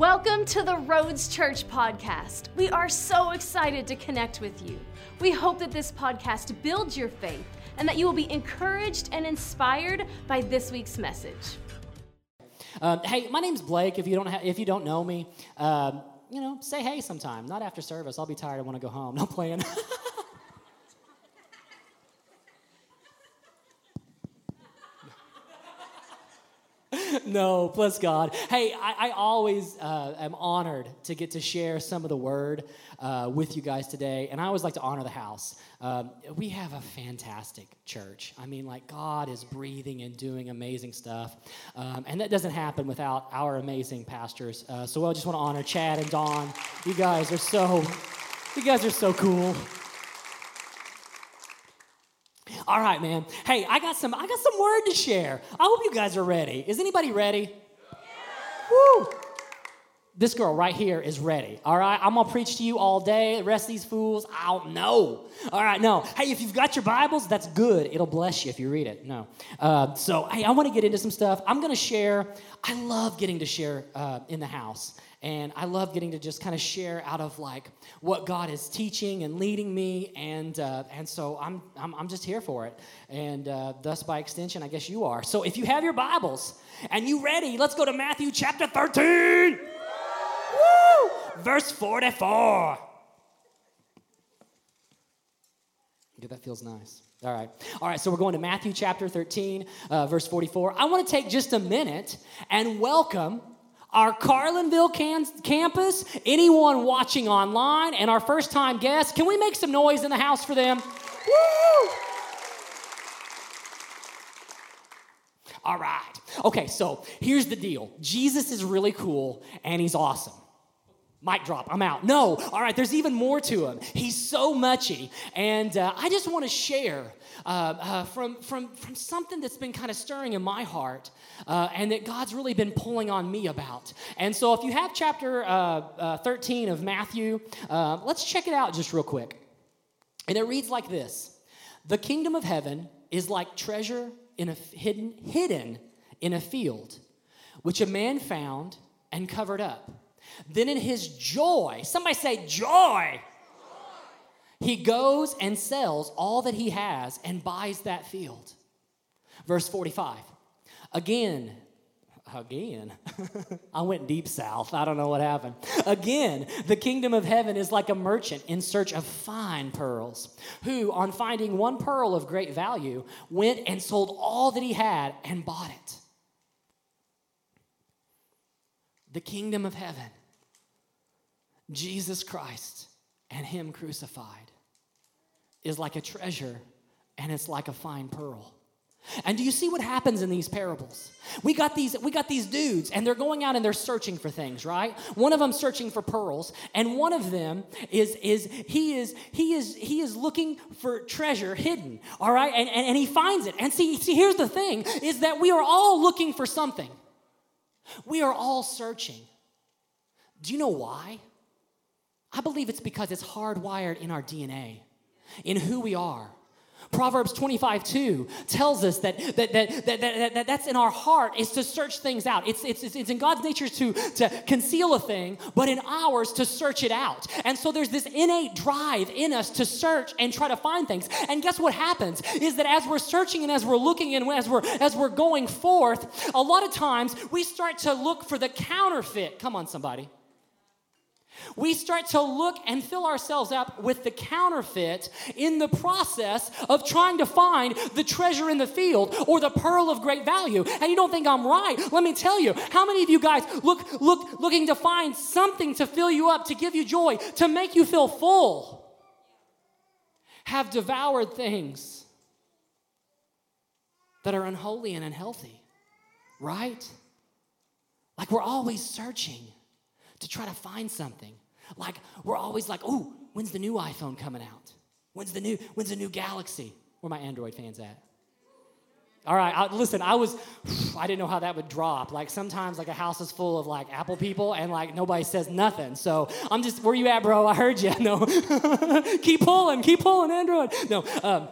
Welcome to the Roads Church podcast. We are so excited to connect with you. We hope that this podcast builds your faith and that you will be encouraged and inspired by this week's message. Um, hey, my name's Blake. If you don't ha- if you don't know me, um, you know, say hey sometime. Not after service. I'll be tired. I want to go home. No playing. no, bless God. Hey, I, I always uh, am honored to get to share some of the word uh, with you guys today, and I always like to honor the house. Um, we have a fantastic church. I mean, like, God is breathing and doing amazing stuff, um, and that doesn't happen without our amazing pastors. Uh, so I just want to honor Chad and Don. You guys are so, you guys are so cool. All right, man. Hey, I got some I got some word to share. I hope you guys are ready. Is anybody ready? Yeah. Woo! This girl right here is ready. All right, I'm gonna preach to you all day. The rest of these fools, I don't know. All right, no. Hey, if you've got your Bibles, that's good. It'll bless you if you read it. No. Uh, so, hey, I want to get into some stuff. I'm gonna share. I love getting to share uh, in the house. And I love getting to just kind of share out of like what God is teaching and leading me. And, uh, and so I'm, I'm, I'm, just here for it. And uh, thus, by extension, I guess you are. So if you have your Bibles and you ready, let's go to Matthew chapter 13. Verse 44. Good, that feels nice. All right. All right, so we're going to Matthew chapter 13, uh, verse 44. I want to take just a minute and welcome our Carlinville can- campus, anyone watching online, and our first time guests. Can we make some noise in the house for them? Woo! All right. Okay, so here's the deal Jesus is really cool and he's awesome. Mic drop, I'm out. No, all right, there's even more to him. He's so muchy. And uh, I just want to share uh, uh, from, from, from something that's been kind of stirring in my heart uh, and that God's really been pulling on me about. And so if you have chapter uh, uh, 13 of Matthew, let's check it out just real quick. And it reads like this The kingdom of heaven is like treasure in a hidden, hidden in a field, which a man found and covered up. Then in his joy, somebody say joy. He goes and sells all that he has and buys that field. Verse 45. Again, again, I went deep south. I don't know what happened. Again, the kingdom of heaven is like a merchant in search of fine pearls, who, on finding one pearl of great value, went and sold all that he had and bought it. The kingdom of heaven Jesus Christ and Him crucified is like a treasure and it's like a fine pearl. And do you see what happens in these parables? We got these we got these dudes and they're going out and they're searching for things, right? One of them searching for pearls and one of them is is he is he is he is looking for treasure hidden, all right? And and, and he finds it. And see see here's the thing is that we are all looking for something. We are all searching. Do you know why? I believe it's because it's hardwired in our DNA, in who we are. Proverbs 25, 2 tells us that, that, that, that, that, that, that's in our heart is to search things out. It's, it's, it's in God's nature to, to conceal a thing, but in ours to search it out. And so there's this innate drive in us to search and try to find things. And guess what happens is that as we're searching and as we're looking and as we're, as we're going forth, a lot of times we start to look for the counterfeit. Come on, somebody we start to look and fill ourselves up with the counterfeit in the process of trying to find the treasure in the field or the pearl of great value. And you don't think I'm right. Let me tell you, how many of you guys look look looking to find something to fill you up, to give you joy, to make you feel full? Have devoured things that are unholy and unhealthy. Right? Like we're always searching to try to find something. Like we're always like, oh, when's the new iPhone coming out? When's the new when's the new Galaxy? Where my Android fans at? All right, I, listen, I was, I didn't know how that would drop. Like sometimes, like a house is full of like Apple people, and like nobody says nothing. So I'm just, where you at, bro? I heard you. No, keep pulling, keep pulling, Android. No, um,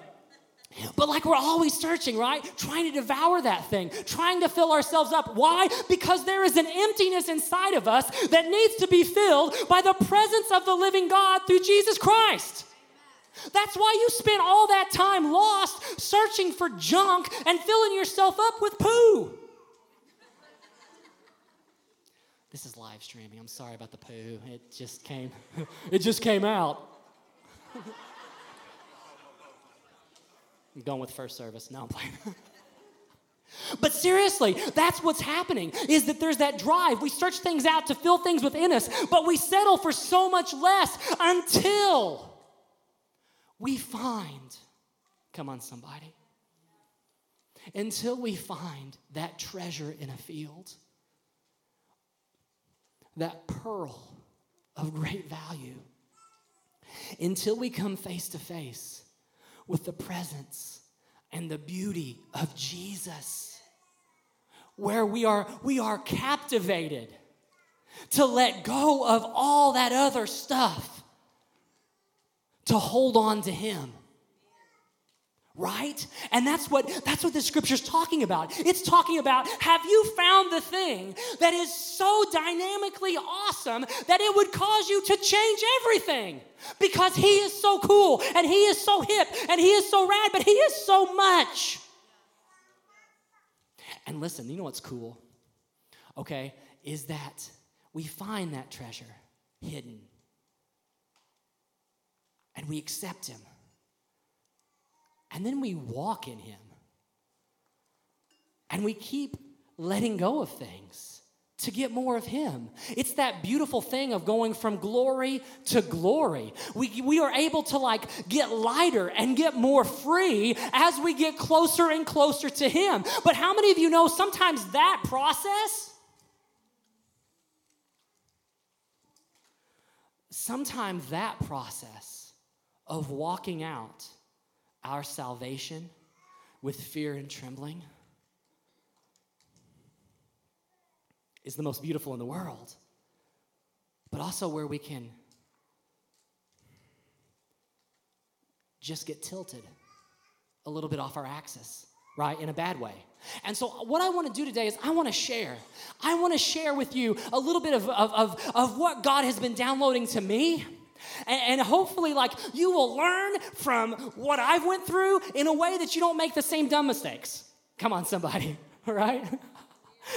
But like we're always searching, right? Trying to devour that thing, trying to fill ourselves up. Why? Because there is an emptiness inside of us that needs to be filled by the presence of the living God through Jesus Christ. That's why you spent all that time lost searching for junk and filling yourself up with poo. This is live streaming. I'm sorry about the poo. It just came it just came out. I'm going with first service. No, I'm playing. But seriously, that's what's happening is that there's that drive. We search things out to fill things within us, but we settle for so much less until we find, come on, somebody, until we find that treasure in a field, that pearl of great value, until we come face to face with the presence and the beauty of Jesus, where we are, we are captivated to let go of all that other stuff to hold on to Him right? And that's what that's what the scripture's talking about. It's talking about have you found the thing that is so dynamically awesome that it would cause you to change everything? Because he is so cool and he is so hip and he is so rad but he is so much. And listen you know what's cool? Okay is that we find that treasure hidden. And we accept him and then we walk in Him. And we keep letting go of things to get more of Him. It's that beautiful thing of going from glory to glory. We, we are able to like get lighter and get more free as we get closer and closer to Him. But how many of you know sometimes that process? Sometimes that process of walking out our salvation with fear and trembling is the most beautiful in the world, but also where we can just get tilted a little bit off our axis, right? In a bad way. And so, what I want to do today is I want to share. I want to share with you a little bit of, of, of, of what God has been downloading to me and, hopefully, like, you will learn from what I've went through in a way that you don't make the same dumb mistakes. Come on, somebody, all right?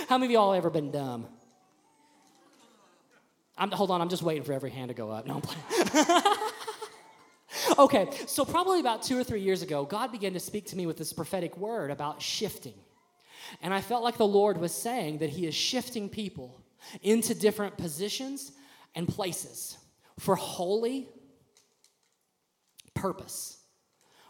How many of y'all ever been dumb? I'm, hold on, I'm just waiting for every hand to go up. No, I'm playing. okay, so probably about two or three years ago, God began to speak to me with this prophetic word about shifting. And I felt like the Lord was saying that He is shifting people into different positions and places for holy purpose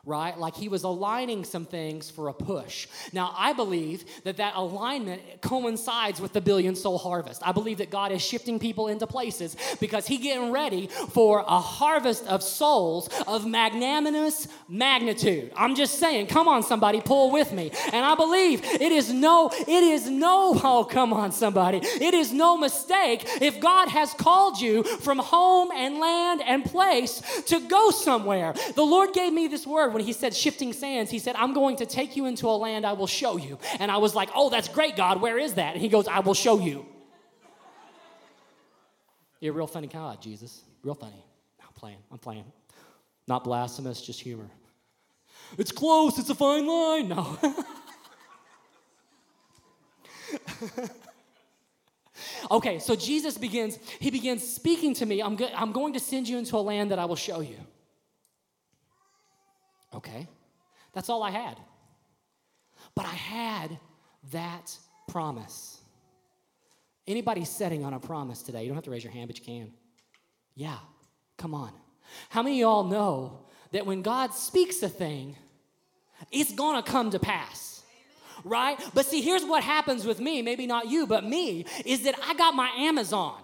right? Like he was aligning some things for a push. Now, I believe that that alignment coincides with the billion soul harvest. I believe that God is shifting people into places because he getting ready for a harvest of souls of magnanimous magnitude. I'm just saying, come on somebody, pull with me. And I believe it is no it is no oh come on somebody. It is no mistake if God has called you from home and land and place to go somewhere. The Lord gave me this word when he said shifting sands, he said, I'm going to take you into a land I will show you. And I was like, oh, that's great, God. Where is that? And he goes, I will show you. You're a real funny God, Jesus. Real funny. I'm playing. I'm playing. Not blasphemous, just humor. It's close. It's a fine line. No. okay, so Jesus begins, he begins speaking to me. I'm, go- I'm going to send you into a land that I will show you. Okay, that's all I had. But I had that promise. Anybody setting on a promise today? You don't have to raise your hand, but you can. Yeah, come on. How many of y'all know that when God speaks a thing, it's gonna come to pass? Right? But see, here's what happens with me, maybe not you, but me, is that I got my Amazon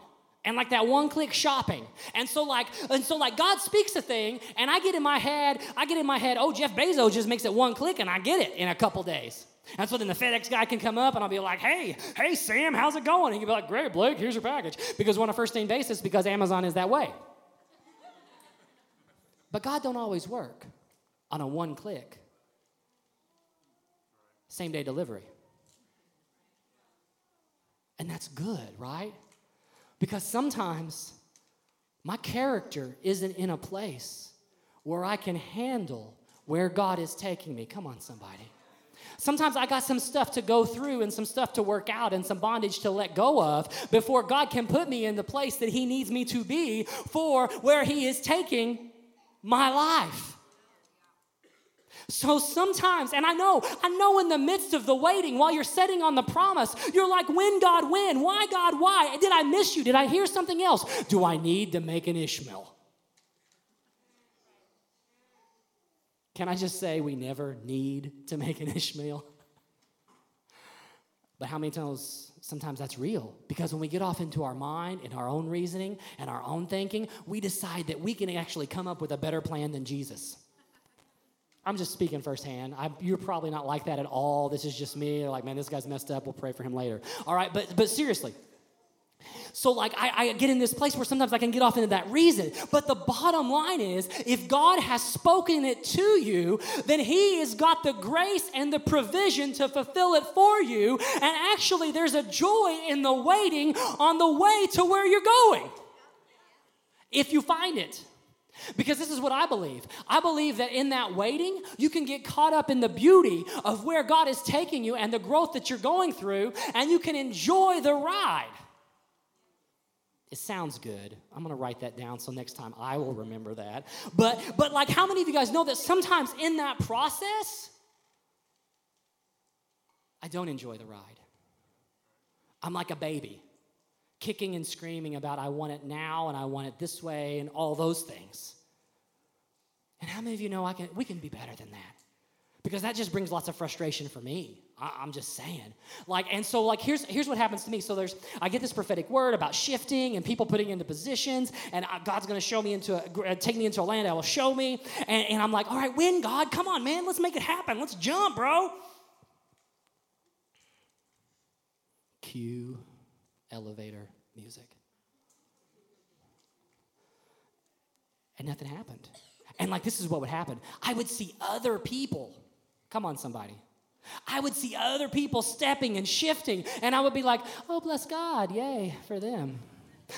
and like that one click shopping. And so like and so like God speaks a thing and I get in my head, I get in my head, "Oh, Jeff Bezos just makes it one click and I get it in a couple days." And so then the FedEx guy can come up and I'll be like, hey, hey, Sam, how's it going? And he'll be like, great, Blake, here's your package. Because we're on a first name basis because Amazon is that way. But God don't always work on a one click same day delivery. And that's good, right? Because sometimes my character isn't in a place where I can handle where God is taking me. Come on, somebody. Sometimes I got some stuff to go through and some stuff to work out and some bondage to let go of before God can put me in the place that He needs me to be for where He is taking my life. So sometimes, and I know, I know in the midst of the waiting, while you're sitting on the promise, you're like, when God, when? Why God, why? Did I miss you? Did I hear something else? Do I need to make an Ishmael? Can I just say we never need to make an Ishmael? But how many times, sometimes that's real? Because when we get off into our mind and our own reasoning and our own thinking, we decide that we can actually come up with a better plan than Jesus. I'm just speaking firsthand. I, you're probably not like that at all. This is just me. Like, man, this guy's messed up. We'll pray for him later. All right, but but seriously, so, like, I, I, get in this place where sometimes I can get off into that reason. But the bottom line is if God has spoken it to you, then He has got the grace and the provision to fulfill it for you. And actually, there's a joy in the waiting on the way to where you're going if you find it. Because this is what I believe. I believe that in that waiting, you can get caught up in the beauty of where God is taking you and the growth that you're going through, and you can enjoy the ride. It sounds good. I'm going to write that down so next time I will remember that. But but like how many of you guys know that sometimes in that process I don't enjoy the ride. I'm like a baby kicking and screaming about I want it now and I want it this way and all those things. And how many of you know I can we can be better than that? Because that just brings lots of frustration for me. I, am just saying. Like, and so like here's here's what happens to me. So there's I get this prophetic word about shifting and people putting into positions, and God's going to show me into a, uh, take me into a land that will show me, and, and I'm like, all right, win, God, come on, man, let's make it happen. Let's jump, bro. Cue elevator music. And nothing happened. And like this is what would happen. I would see other people. Come on, somebody I would see other people stepping and shifting, and I would be like, oh, bless God, yay for them.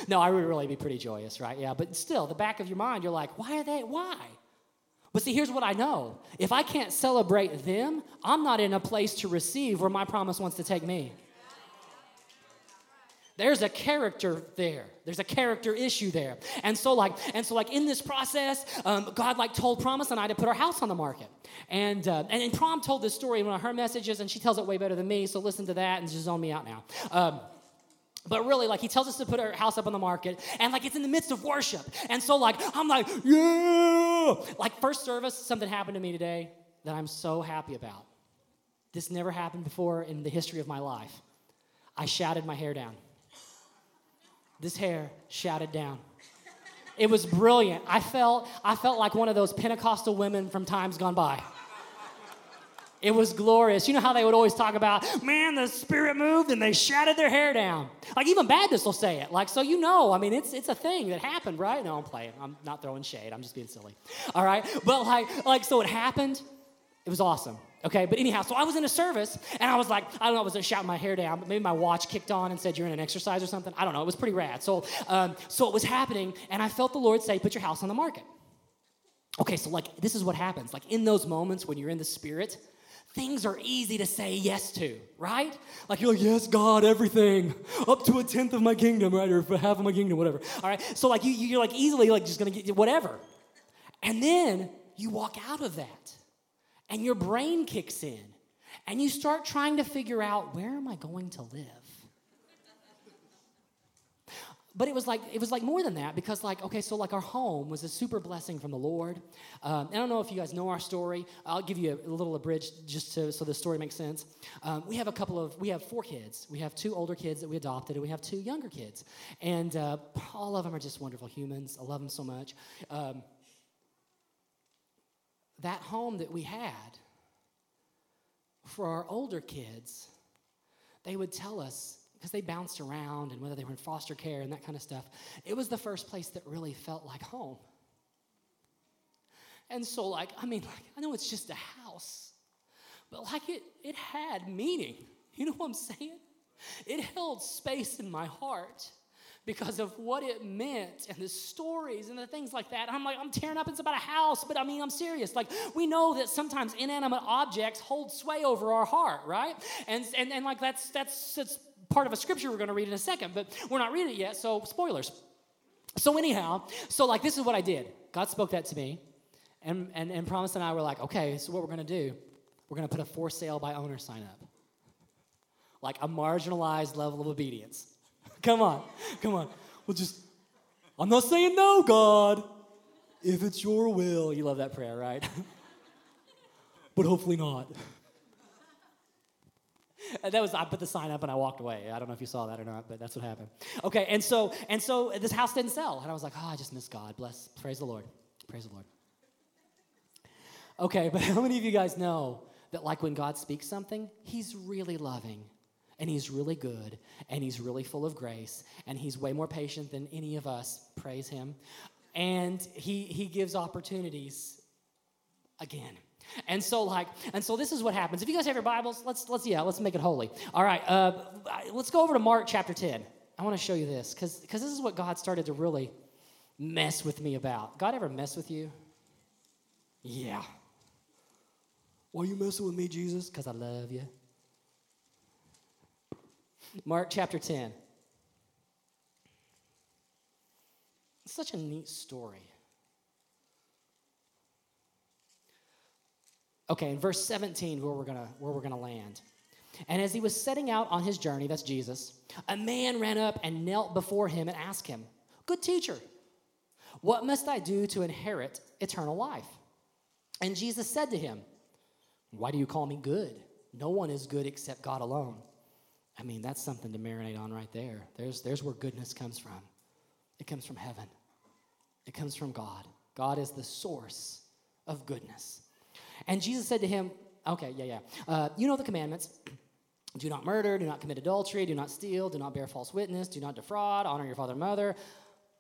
No, I would really be pretty joyous, right? Yeah, but still, the back of your mind, you're like, why are they, why? But see, here's what I know if I can't celebrate them, I'm not in a place to receive where my promise wants to take me. There's a character there. There's a character issue there. And so like, and so like in this process, um, God like told Promise and I to put our house on the market. And, uh, and, and Prom told this story in one of her messages, and she tells it way better than me, so listen to that and just zone me out now. Um, but really, like, he tells us to put our house up on the market, and like, it's in the midst of worship. And so, like, I'm like, yeah! Like, first service, something happened to me today that I'm so happy about. This never happened before in the history of my life. I shouted my hair down this hair shouted down. It was brilliant. I felt, I felt like one of those Pentecostal women from times gone by. It was glorious. You know how they would always talk about, man, the spirit moved and they shouted their hair down. Like even Baptists will say it. Like, so you know, I mean, it's it's a thing that happened, right? No, I'm playing. I'm not throwing shade. I'm just being silly. All right. But like, like, so it happened. It was awesome. Okay, but anyhow, so I was in a service and I was like, I don't know, I was shouting my hair down, but maybe my watch kicked on and said you're in an exercise or something. I don't know. It was pretty rad. So, um, so it was happening, and I felt the Lord say, "Put your house on the market." Okay, so like this is what happens. Like in those moments when you're in the Spirit, things are easy to say yes to, right? Like you're like, yes, God, everything, up to a tenth of my kingdom, right, or half of my kingdom, whatever. All right, so like you, you're like easily like just gonna get whatever, and then you walk out of that and your brain kicks in and you start trying to figure out where am I going to live? but it was like it was like more than that because like okay so like our home was a super blessing from the lord. Um, i don't know if you guys know our story. I'll give you a, little abridged just to, so the story makes sense. Um, we have a couple of we have four kids. We have two older kids that we adopted and we have two younger kids. And uh, all of them are just wonderful humans. I love them so much. Um, that home that we had for our older kids, they would tell us, because they bounced around and whether they were in foster care and that kind of stuff, it was the first place that really felt like home. And so, like, I mean, like, I know it's just a house, but like it, it had meaning. You know what I'm saying? It held space in my heart because of what it meant and the stories and the things like that. I'm like, I'm tearing up. It's about a house, but I mean, I'm serious. Like, we know that sometimes inanimate objects hold sway over our heart, right? And and, and like that's that's that's part of a scripture we're going to read in a second, but we're not reading it yet, so spoilers. So anyhow, so like this is what I did. God spoke that to me, and and and Promise and I were like, okay, so what we're going to do? We're going to put a for sale by owner sign up, like a marginalized level of obedience. Come on, come on. We'll just. I'm not saying no, God. If it's your will, you love that prayer, right? but hopefully not. And that was I put the sign up and I walked away. I don't know if you saw that or not, but that's what happened. Okay, and so and so this house didn't sell, and I was like, oh, I just miss God. Bless, praise the Lord, praise the Lord. Okay, but how many of you guys know that like when God speaks something, He's really loving, and He's really good, and He's really full of grace, and He's way more patient than any of us. Praise Him, and He He gives opportunities again. And so, like, and so this is what happens. If you guys have your Bibles, let's let's yeah, let's make it holy. All right, uh, let's go over to Mark chapter ten. I want to show you this because because this is what God started to really mess with me about. God ever mess with you? Yeah. Why are you messing with me, Jesus? Because I love you. Mark chapter 10. It's such a neat story. Okay, in verse 17, where we're gonna where we're gonna land. And as he was setting out on his journey, that's Jesus, a man ran up and knelt before him and asked him, Good teacher, what must I do to inherit eternal life? And Jesus said to him, Why do you call me good? No one is good except God alone. I mean, that's something to marinate on right there. There's, there's where goodness comes from. It comes from heaven, it comes from God. God is the source of goodness. And Jesus said to him, Okay, yeah, yeah. Uh, you know the commandments. Do not murder, do not commit adultery, do not steal, do not bear false witness, do not defraud, honor your father and mother,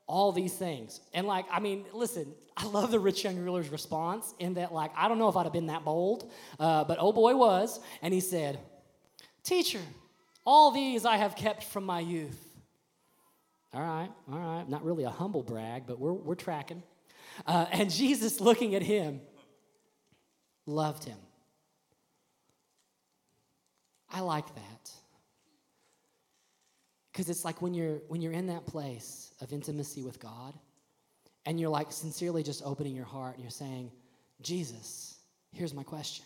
all these things. And like, I mean, listen, I love the rich young ruler's response in that, like, I don't know if I'd have been that bold, uh, but oh boy was. And he said, Teacher, all these I have kept from my youth. All right, all right. Not really a humble brag, but we're, we're tracking. Uh, and Jesus, looking at him, loved him. I like that. Because it's like when you're when you're in that place of intimacy with God and you're like sincerely just opening your heart and you're saying, Jesus, here's my question.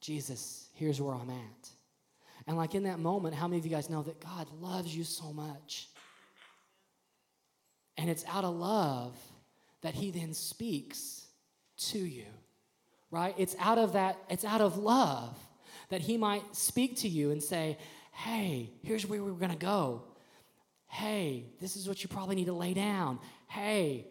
Jesus, here's where I'm at. And like in that moment, how many of you guys know that God loves you so much? And it's out of love that he then speaks to you right? It's out of that, it's out of love that he might speak to you and say, hey, here's where we're gonna go. Hey, this is what you probably need to lay down. Hey,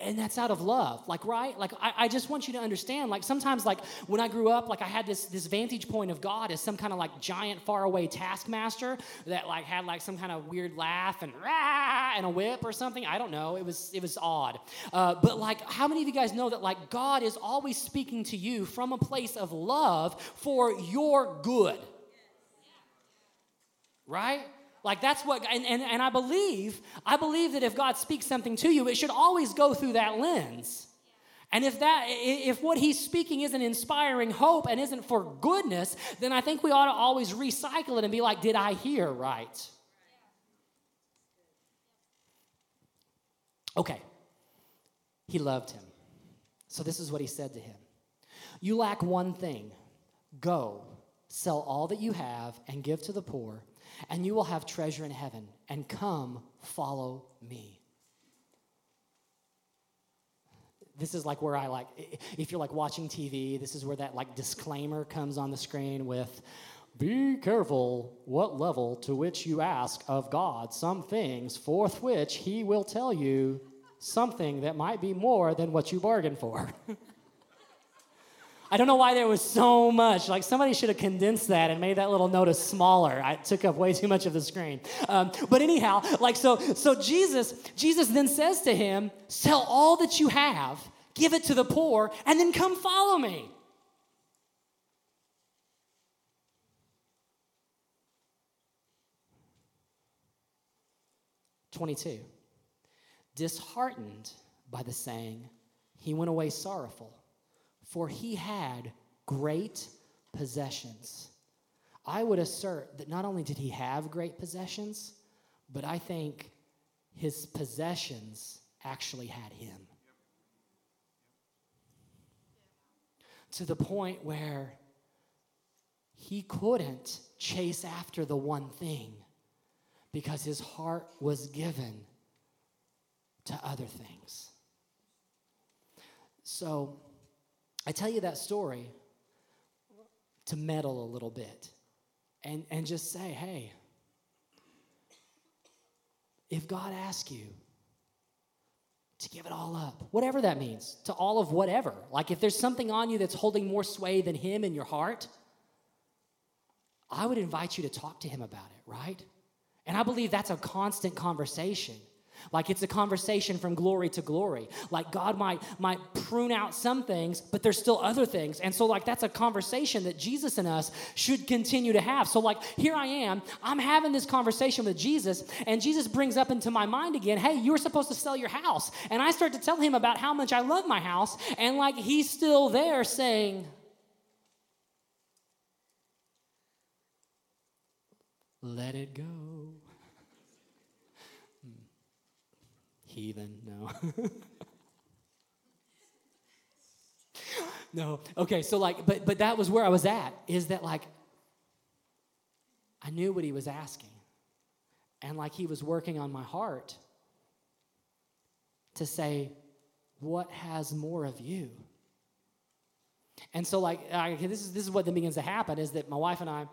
and that's out of love like right? Like I, I, just want you to understand like sometimes like when i grew up like i had this this vantage point of god as some kind of like giant faraway taskmaster that like had like some kind of weird laugh and rah! and a whip or something. I don't know. It was it was odd. Uh, but like how many of you guys know that like god is always speaking to you from a place of love for your good? Right like that's what, and, and, and I believe, I believe that if God speaks something to you, it should always go through that lens. And if that if what he's speaking isn't inspiring hope and isn't for goodness, then I think we ought to always recycle it and be like, did I hear right? Okay. He loved him. So this is what he said to him. You lack one thing. Go, sell all that you have and give to the poor and you will have treasure in heaven. And come, follow me. This is like where I like, if you're like watching TV, this is where that like disclaimer comes on the screen with, be careful what level to which you ask of God some things, forth which he will tell you something that might be more than what you bargained for. I don't know why there was so much. Like somebody should have condensed that and made that little notice smaller. I took up way too much of the screen. Um, but anyhow, like so, so Jesus, Jesus then says to him, "Sell all that you have, give it to the poor, and then come follow me." Twenty-two. Disheartened by the saying, he went away sorrowful for he had great possessions. I would assert that not only did he have great possessions, but I think his possessions actually had him. To the point where he couldn't chase after the one thing because his heart was given to other things. So I tell you that story to meddle a little bit and, and just say, hey, if God asks you to give it all up, whatever that means, to all of whatever, like if there's something on you that's holding more sway than Him in your heart, I would invite you to talk to Him about it, right? And I believe that's a constant conversation. Like it's a conversation from glory to glory. Like God might might prune out some things, but there's still other things. And so like that's a conversation that Jesus and us should continue to have. So like here I am, I'm having this conversation with Jesus, and Jesus brings up into my mind again, "Hey, you were supposed to sell your house." And I start to tell him about how much I love my house, and like he's still there saying, "Let it go." Heathen. No. no. Okay, so like, but but that was where I was at, is that like I knew what he was asking. And like he was working on my heart to say, what has more of you? And so, like, I, this is this is what then begins to happen is that my wife and I,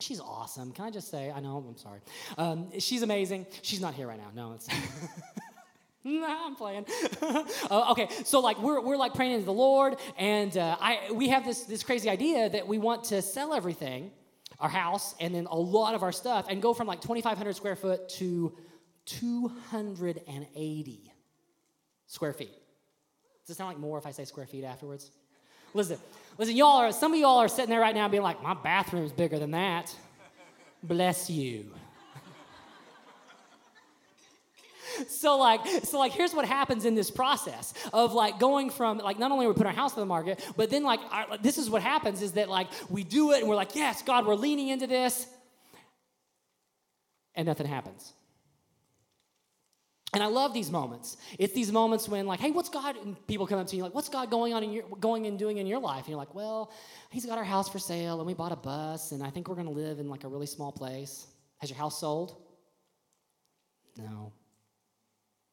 she's awesome. Can I just say? I know I'm sorry. Um, she's amazing. She's not here right now. No, it's. Nah, I'm playing. uh, okay, so like we're, we're like praying to the Lord, and uh, I we have this this crazy idea that we want to sell everything, our house, and then a lot of our stuff, and go from like 2,500 square foot to 280 square feet. Does it sound like more if I say square feet afterwards? Listen, listen, y'all are some of y'all are sitting there right now being like, my bathroom's bigger than that. Bless you. So like so like here's what happens in this process of like going from like not only we put our house on the market but then like our, this is what happens is that like we do it and we're like yes god we're leaning into this and nothing happens and I love these moments. It's these moments when, like, hey, what's God? And people come up to you like, what's God going on in your, going and doing in your life? And you're like, well, He's got our house for sale, and we bought a bus, and I think we're going to live in like a really small place. Has your house sold? No.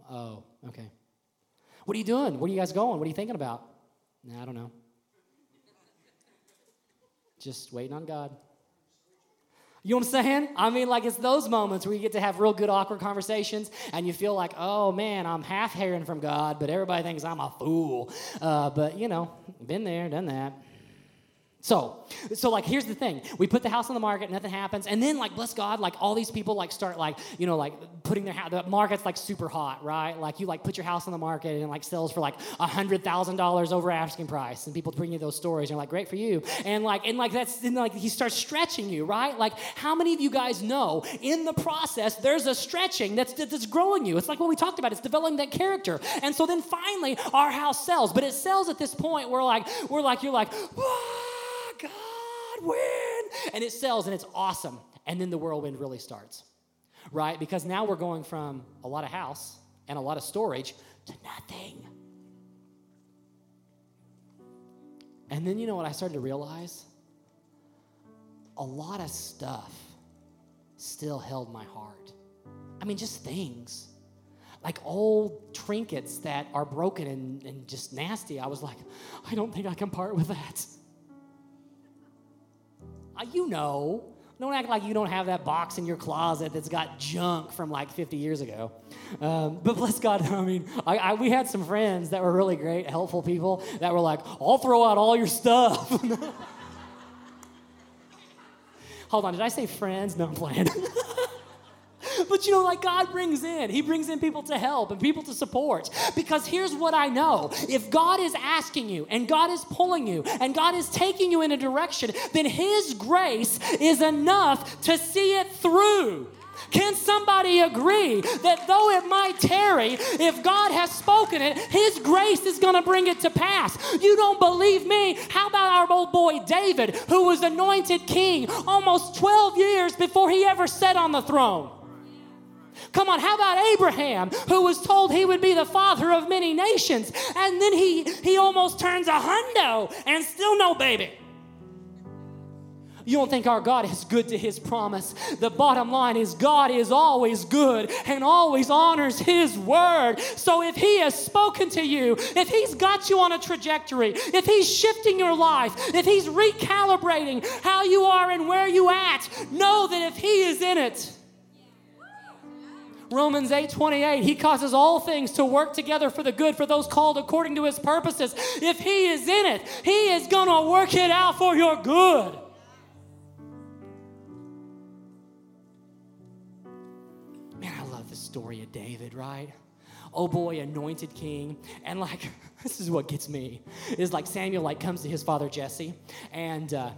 Oh, okay. What are you doing? Where are you guys going? What are you thinking about? Nah, I don't know. Just waiting on God. You know what I'm saying? I mean, like, it's those moments where you get to have real good, awkward conversations, and you feel like, oh man, I'm half hearing from God, but everybody thinks I'm a fool. Uh, but, you know, been there, done that. So, so like here's the thing. We put the house on the market, nothing happens, and then like bless God, like all these people like start like, you know, like putting their house the market's like super hot, right? Like you like put your house on the market and like sells for like a hundred thousand dollars over asking price. And people bring you those stories, and you're like, great for you. And like, and like that's and like he starts stretching you, right? Like, how many of you guys know in the process there's a stretching that's that's growing you? It's like what we talked about, it's developing that character. And so then finally our house sells, but it sells at this point where like we're like, you're like, Whoa! God, win. And it sells and it's awesome. And then the whirlwind really starts, right? Because now we're going from a lot of house and a lot of storage to nothing. And then you know what I started to realize? A lot of stuff still held my heart. I mean, just things like old trinkets that are broken and, and just nasty. I was like, I don't think I can part with that. Uh, you know. Don't act like you don't have that box in your closet that's got junk from like 50 years ago. Um, but bless God, I mean, I, I, we had some friends that were really great, helpful people that were like, I'll throw out all your stuff. Hold on, did I say friends? No, I'm playing. But you know, like God brings in, He brings in people to help and people to support. Because here's what I know if God is asking you and God is pulling you and God is taking you in a direction, then His grace is enough to see it through. Can somebody agree that though it might tarry, if God has spoken it, His grace is going to bring it to pass? You don't believe me? How about our old boy David, who was anointed king almost 12 years before he ever sat on the throne? Come on, how about Abraham, who was told he would be the father of many nations, and then he, he almost turns a hundo and still no baby? You don't think our God is good to his promise. The bottom line is God is always good and always honors his word. So if he has spoken to you, if he's got you on a trajectory, if he's shifting your life, if he's recalibrating how you are and where you at, know that if he is in it, Romans 8 28, he causes all things to work together for the good for those called according to his purposes. If he is in it, he is going to work it out for your good. Man, I love the story of David, right? Oh boy, anointed king. And like, this is what gets me is like Samuel like comes to his father Jesse and, uh,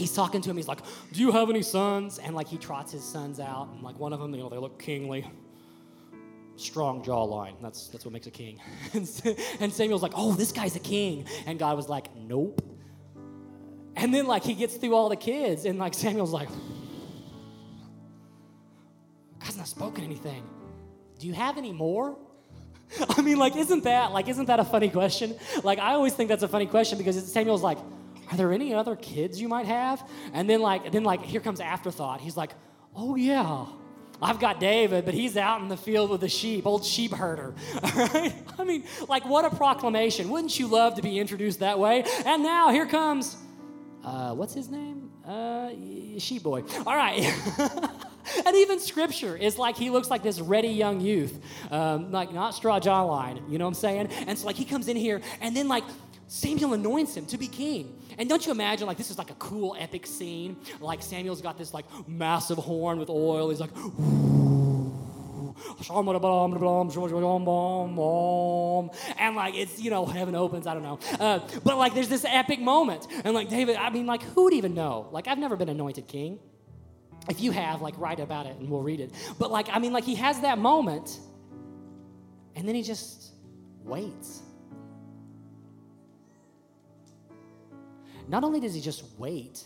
he's talking to him. He's like, "Do you have any sons?" And like he trots his sons out, and like one of them, you know, they look kingly, strong jawline. That's that's what makes a king. and Samuel's like, "Oh, this guy's a king," and God was like, "Nope." And then like he gets through all the kids, and like Samuel's like, "God's not spoken anything. Do you have any more?" I mean, like, isn't that like isn't that a funny question? Like, I always think that's a funny question because Samuel's like are there any other kids you might have? And then like, then like, here comes afterthought. He's like, oh yeah, I've got David, but he's out in the field with the sheep, old sheep herder. All right? I mean, like, what a proclamation. Wouldn't you love to be introduced that way? And now here comes, uh, what's his name? Uh, sheep boy. All right. and even scripture is like he looks like this ready young youth, um, like not straw jawline, you know what I'm saying? And so, like, he comes in here, and then, like, Samuel anoints him to be king. And don't you imagine, like, this is like a cool, epic scene? Like, Samuel's got this, like, massive horn with oil. He's like, and like it's you know heaven opens i don't know. Uh, but like there's this epic moment. And like david i mean like who would even know? Like i've never been anointed king. If you have like write about it and we'll read it. But like i mean like he has that moment and then he just waits Not only does he just wait,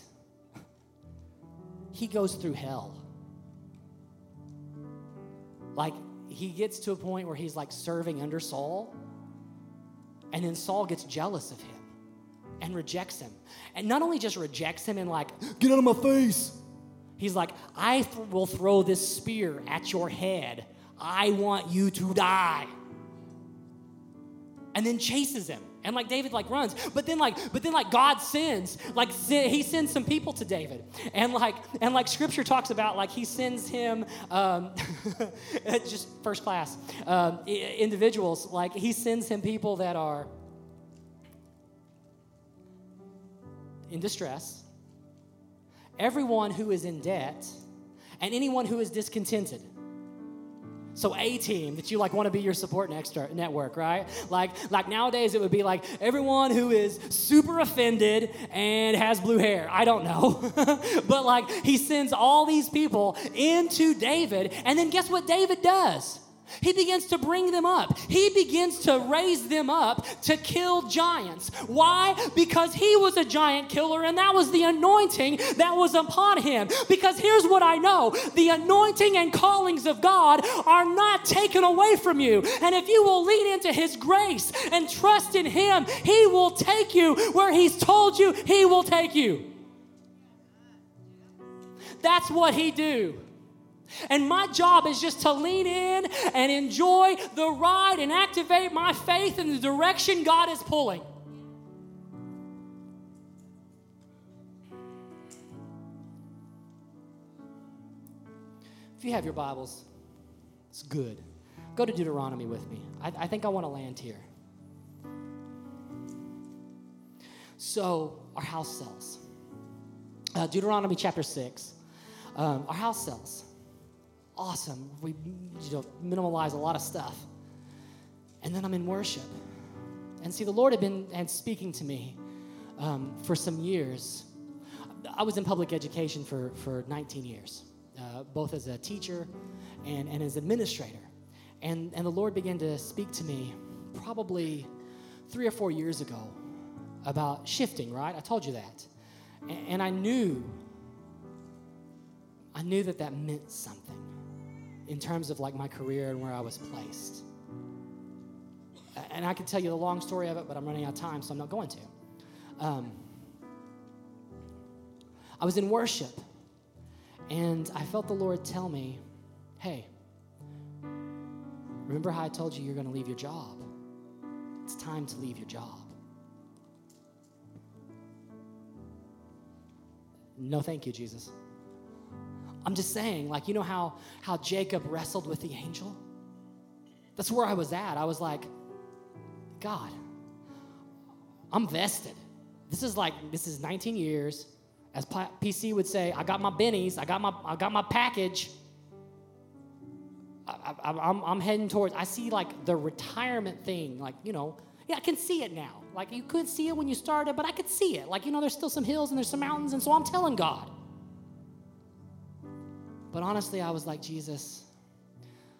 he goes through hell. Like, he gets to a point where he's like serving under Saul, and then Saul gets jealous of him and rejects him. And not only just rejects him and, like, get out of my face, he's like, I th- will throw this spear at your head. I want you to die. And then chases him and like david like runs. But then like but then like god sends like he sends some people to david. And like and like scripture talks about like he sends him um, just first class um, individuals. Like he sends him people that are in distress. Everyone who is in debt and anyone who is discontented so a team that you like want to be your support network, right? Like like nowadays it would be like everyone who is super offended and has blue hair. I don't know. but like he sends all these people into David and then guess what David does? He begins to bring them up. He begins to raise them up to kill giants. Why? Because he was a giant killer and that was the anointing that was upon him. Because here's what I know the anointing and callings of God are not taken away from you. And if you will lean into his grace and trust in him, he will take you where he's told you he will take you. That's what he do. And my job is just to lean in and enjoy the ride and activate my faith in the direction God is pulling. If you have your Bibles, it's good. Go to Deuteronomy with me. I, I think I want to land here. So, our house sells. Uh, Deuteronomy chapter 6. Um, our house sells awesome. We you know, minimalize a lot of stuff. And then I'm in worship. And see, the Lord had been and speaking to me um, for some years. I was in public education for, for 19 years. uh, both as a teacher and, and as administrator. And, and the Lord began to speak to me probably three or four years ago about shifting, right? I told you that. And, and I knew, I knew that that meant something in terms of like my career and where I was placed. And I could tell you the long story of it, but I'm running out of time, so I'm not going to. Um, I was in worship, and I felt the Lord tell me, hey, remember how I told you you're going to leave your job? It's time to leave your job. No, thank you, Jesus. I'm just saying, like, you know how, how Jacob wrestled with the angel? That's where I was at. I was like, God, I'm vested. This is like, this is 19 years. As PC would say, I got my bennies, I got my, I got my package. I, am I'm heading towards, I see like the retirement thing, like, you know, yeah, I can see it now. Like, you couldn't see it when you started, but I could see it. Like, you know, there's still some hills and there's some mountains, and so I'm telling God. But honestly, I was like, Jesus,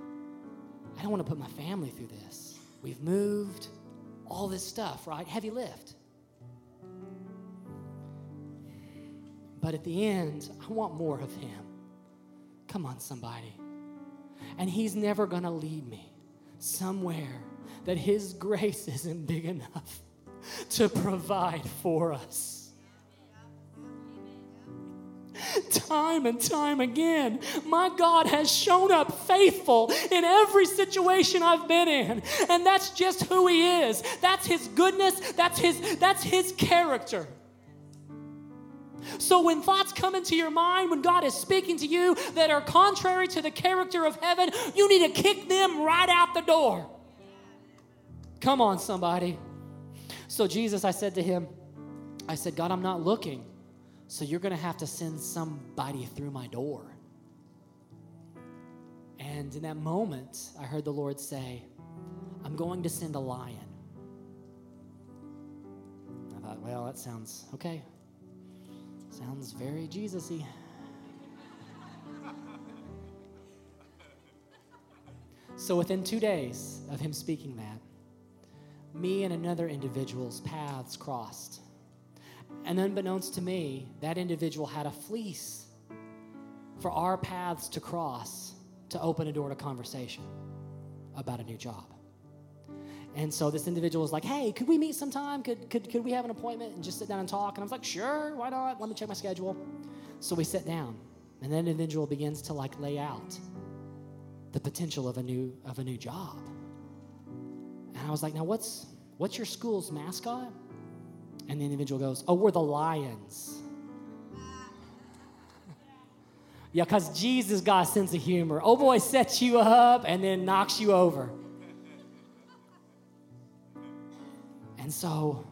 I don't want to put my family through this. We've moved, all this stuff, right? Heavy lift. But at the end, I want more of Him. Come on, somebody. And He's never going to lead me somewhere that His grace isn't big enough to provide for us. Time and time again, my God has shown up faithful in every situation I've been in. And that's just who He is. That's His goodness, that's His, that's his character. So when thoughts come into your mind, when God is speaking to you that are contrary to the character of heaven, you need to kick them right out the door. Come on, somebody. So, Jesus, I said to him, I said, God, I'm not looking. So you're going to have to send somebody through my door. And in that moment, I heard the Lord say, I'm going to send a lion. I thought, well, that sounds okay. Sounds very Jesus y. so within two days of him speaking that, me and another individual's paths crossed. And unbeknownst to me, that individual had a fleece for our paths to cross to open a door to conversation about a new job. And so this individual was like, hey, could we meet sometime? Could, could, could we have an appointment and just sit down and talk? And I was like, sure, why not? Let me check my schedule. So we sit down, and that individual begins to like lay out the potential of a new of a new job. And I was like, now what's what's your school's mascot? And the individual goes, Oh, we're the lions. yeah, because Jesus got a sense of humor. Oh boy sets you up and then knocks you over. And so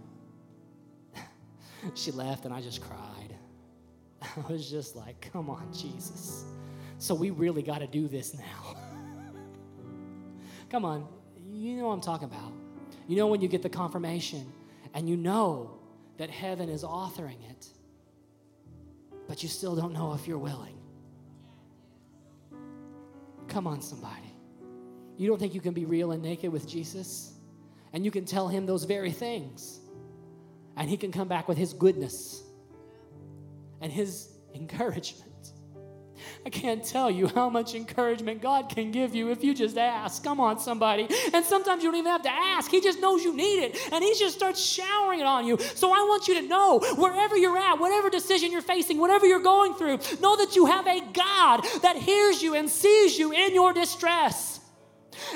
she left and I just cried. I was just like, come on, Jesus. So we really got to do this now. come on, you know what I'm talking about. You know when you get the confirmation and you know that heaven is authoring it, but you still don't know if you're willing. Come on, somebody. You don't think you can be real and naked with Jesus? And you can tell him those very things. And he can come back with his goodness and his encouragement. I can't tell you how much encouragement God can give you if you just ask. Come on, somebody. And sometimes you don't even have to ask. He just knows you need it. And He just starts showering it on you. So I want you to know wherever you're at, whatever decision you're facing, whatever you're going through, know that you have a God that hears you and sees you in your distress.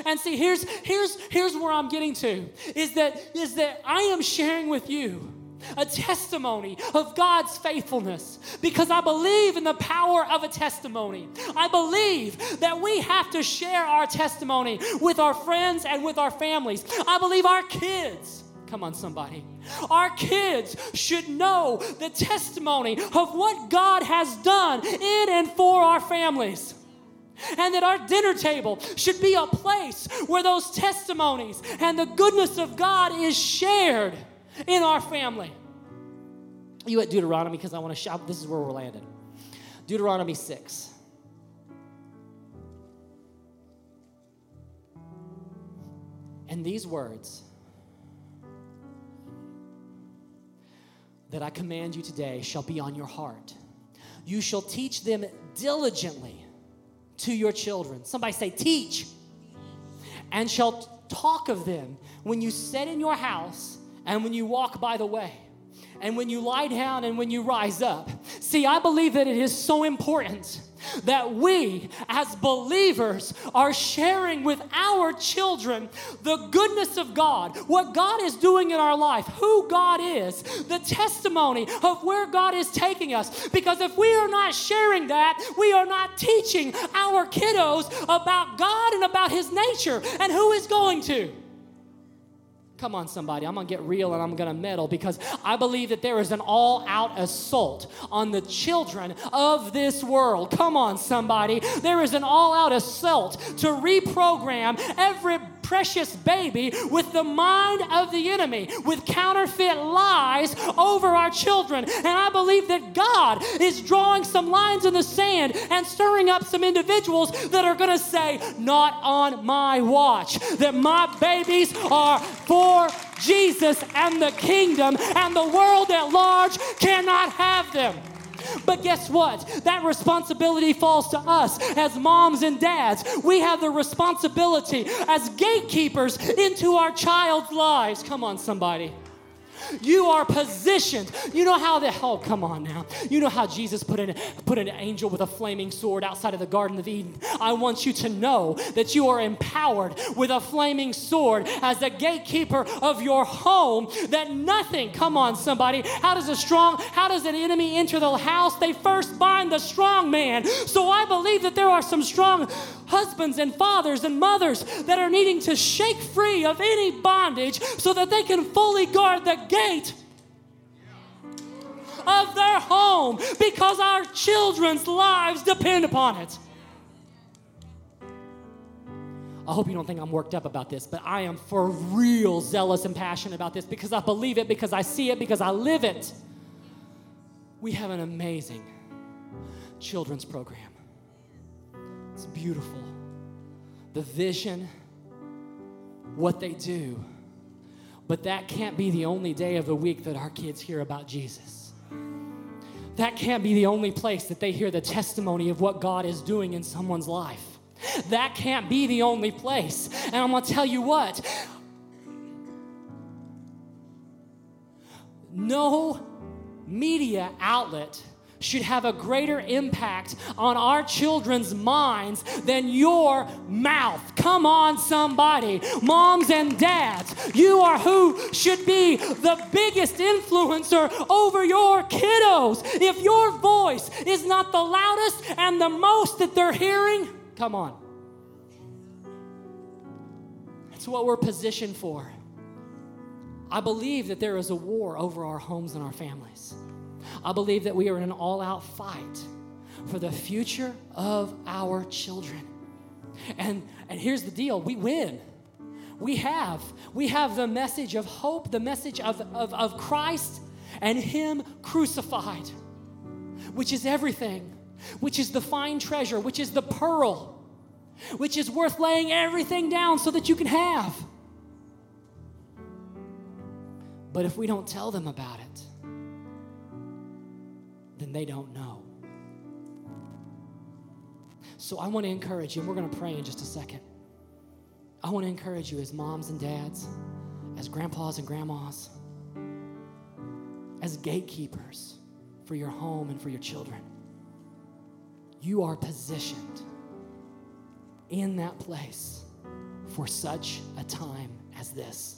And see, here's, here's, here's where I'm getting to is that, is that I am sharing with you a testimony of God's faithfulness because I believe in the power of a testimony. I believe that we have to share our testimony with our friends and with our families. I believe our kids. Come on, somebody. Our kids should know the testimony of what God has done in and for our families. And that our dinner table should be a place where those testimonies and the goodness of God is shared in our family. You at Deuteronomy? Because I want to shout, this is where we're landed. Deuteronomy 6. And these words that I command you today shall be on your heart. You shall teach them diligently to your children. Somebody say, teach. And shall talk of them when you sit in your house and when you walk by the way and when you lie down and when you rise up. See, I believe that it is so important that we as believers are sharing with our children the goodness of God, what God is doing in our life, who God is, the testimony of where God is taking us. Because if we are not sharing that, we are not teaching our kiddos about God and about His nature and who is going to. Come on, somebody. I'm going to get real and I'm going to meddle because I believe that there is an all out assault on the children of this world. Come on, somebody. There is an all out assault to reprogram every precious baby with the mind of the enemy, with counterfeit lies over our children. And I believe that God is drawing some lines in the sand and stirring up some individuals that are going to say, Not on my watch, that my babies are for Jesus and the kingdom, and the world at large cannot have them. But guess what? That responsibility falls to us as moms and dads. We have the responsibility as gatekeepers into our child's lives. Come on, somebody. You are positioned. You know how the oh come on now. You know how Jesus put an put an angel with a flaming sword outside of the Garden of Eden. I want you to know that you are empowered with a flaming sword as the gatekeeper of your home. That nothing, come on, somebody. How does a strong, how does an enemy enter the house? They first bind the strong man. So I believe that there are some strong husbands and fathers and mothers that are needing to shake free of any bondage so that they can fully guard the gate of their home because our children's lives depend upon it. I hope you don't think I'm worked up about this, but I am for real zealous and passionate about this because I believe it, because I see it, because I live it. We have an amazing children's program. It's beautiful. The vision, what they do. But that can't be the only day of the week that our kids hear about Jesus. That can't be the only place that they hear the testimony of what God is doing in someone's life. That can't be the only place. And I'm to tell you what no media outlet should have a greater impact on our children's minds than your mouth. Come on, somebody. Moms and dads, you are who should be the biggest influencer over your kiddos. If your voice is not the loudest and the most that they're hearing, come on. That's what we're positioned for. I believe that there is a war over our homes and our families. I believe that we are in an all out fight for the future of our children. And, and here's the deal we win. We have. We have the message of hope, the message of, of, of Christ and Him crucified, which is everything, which is the fine treasure, which is the pearl, which is worth laying everything down so that you can have. But if we don't tell them about it, then they don't know. So I want to encourage you, and we're going to pray in just a second. I want to encourage you as moms and dads, as grandpas and grandmas, as gatekeepers for your home and for your children. You are positioned in that place for such a time as this.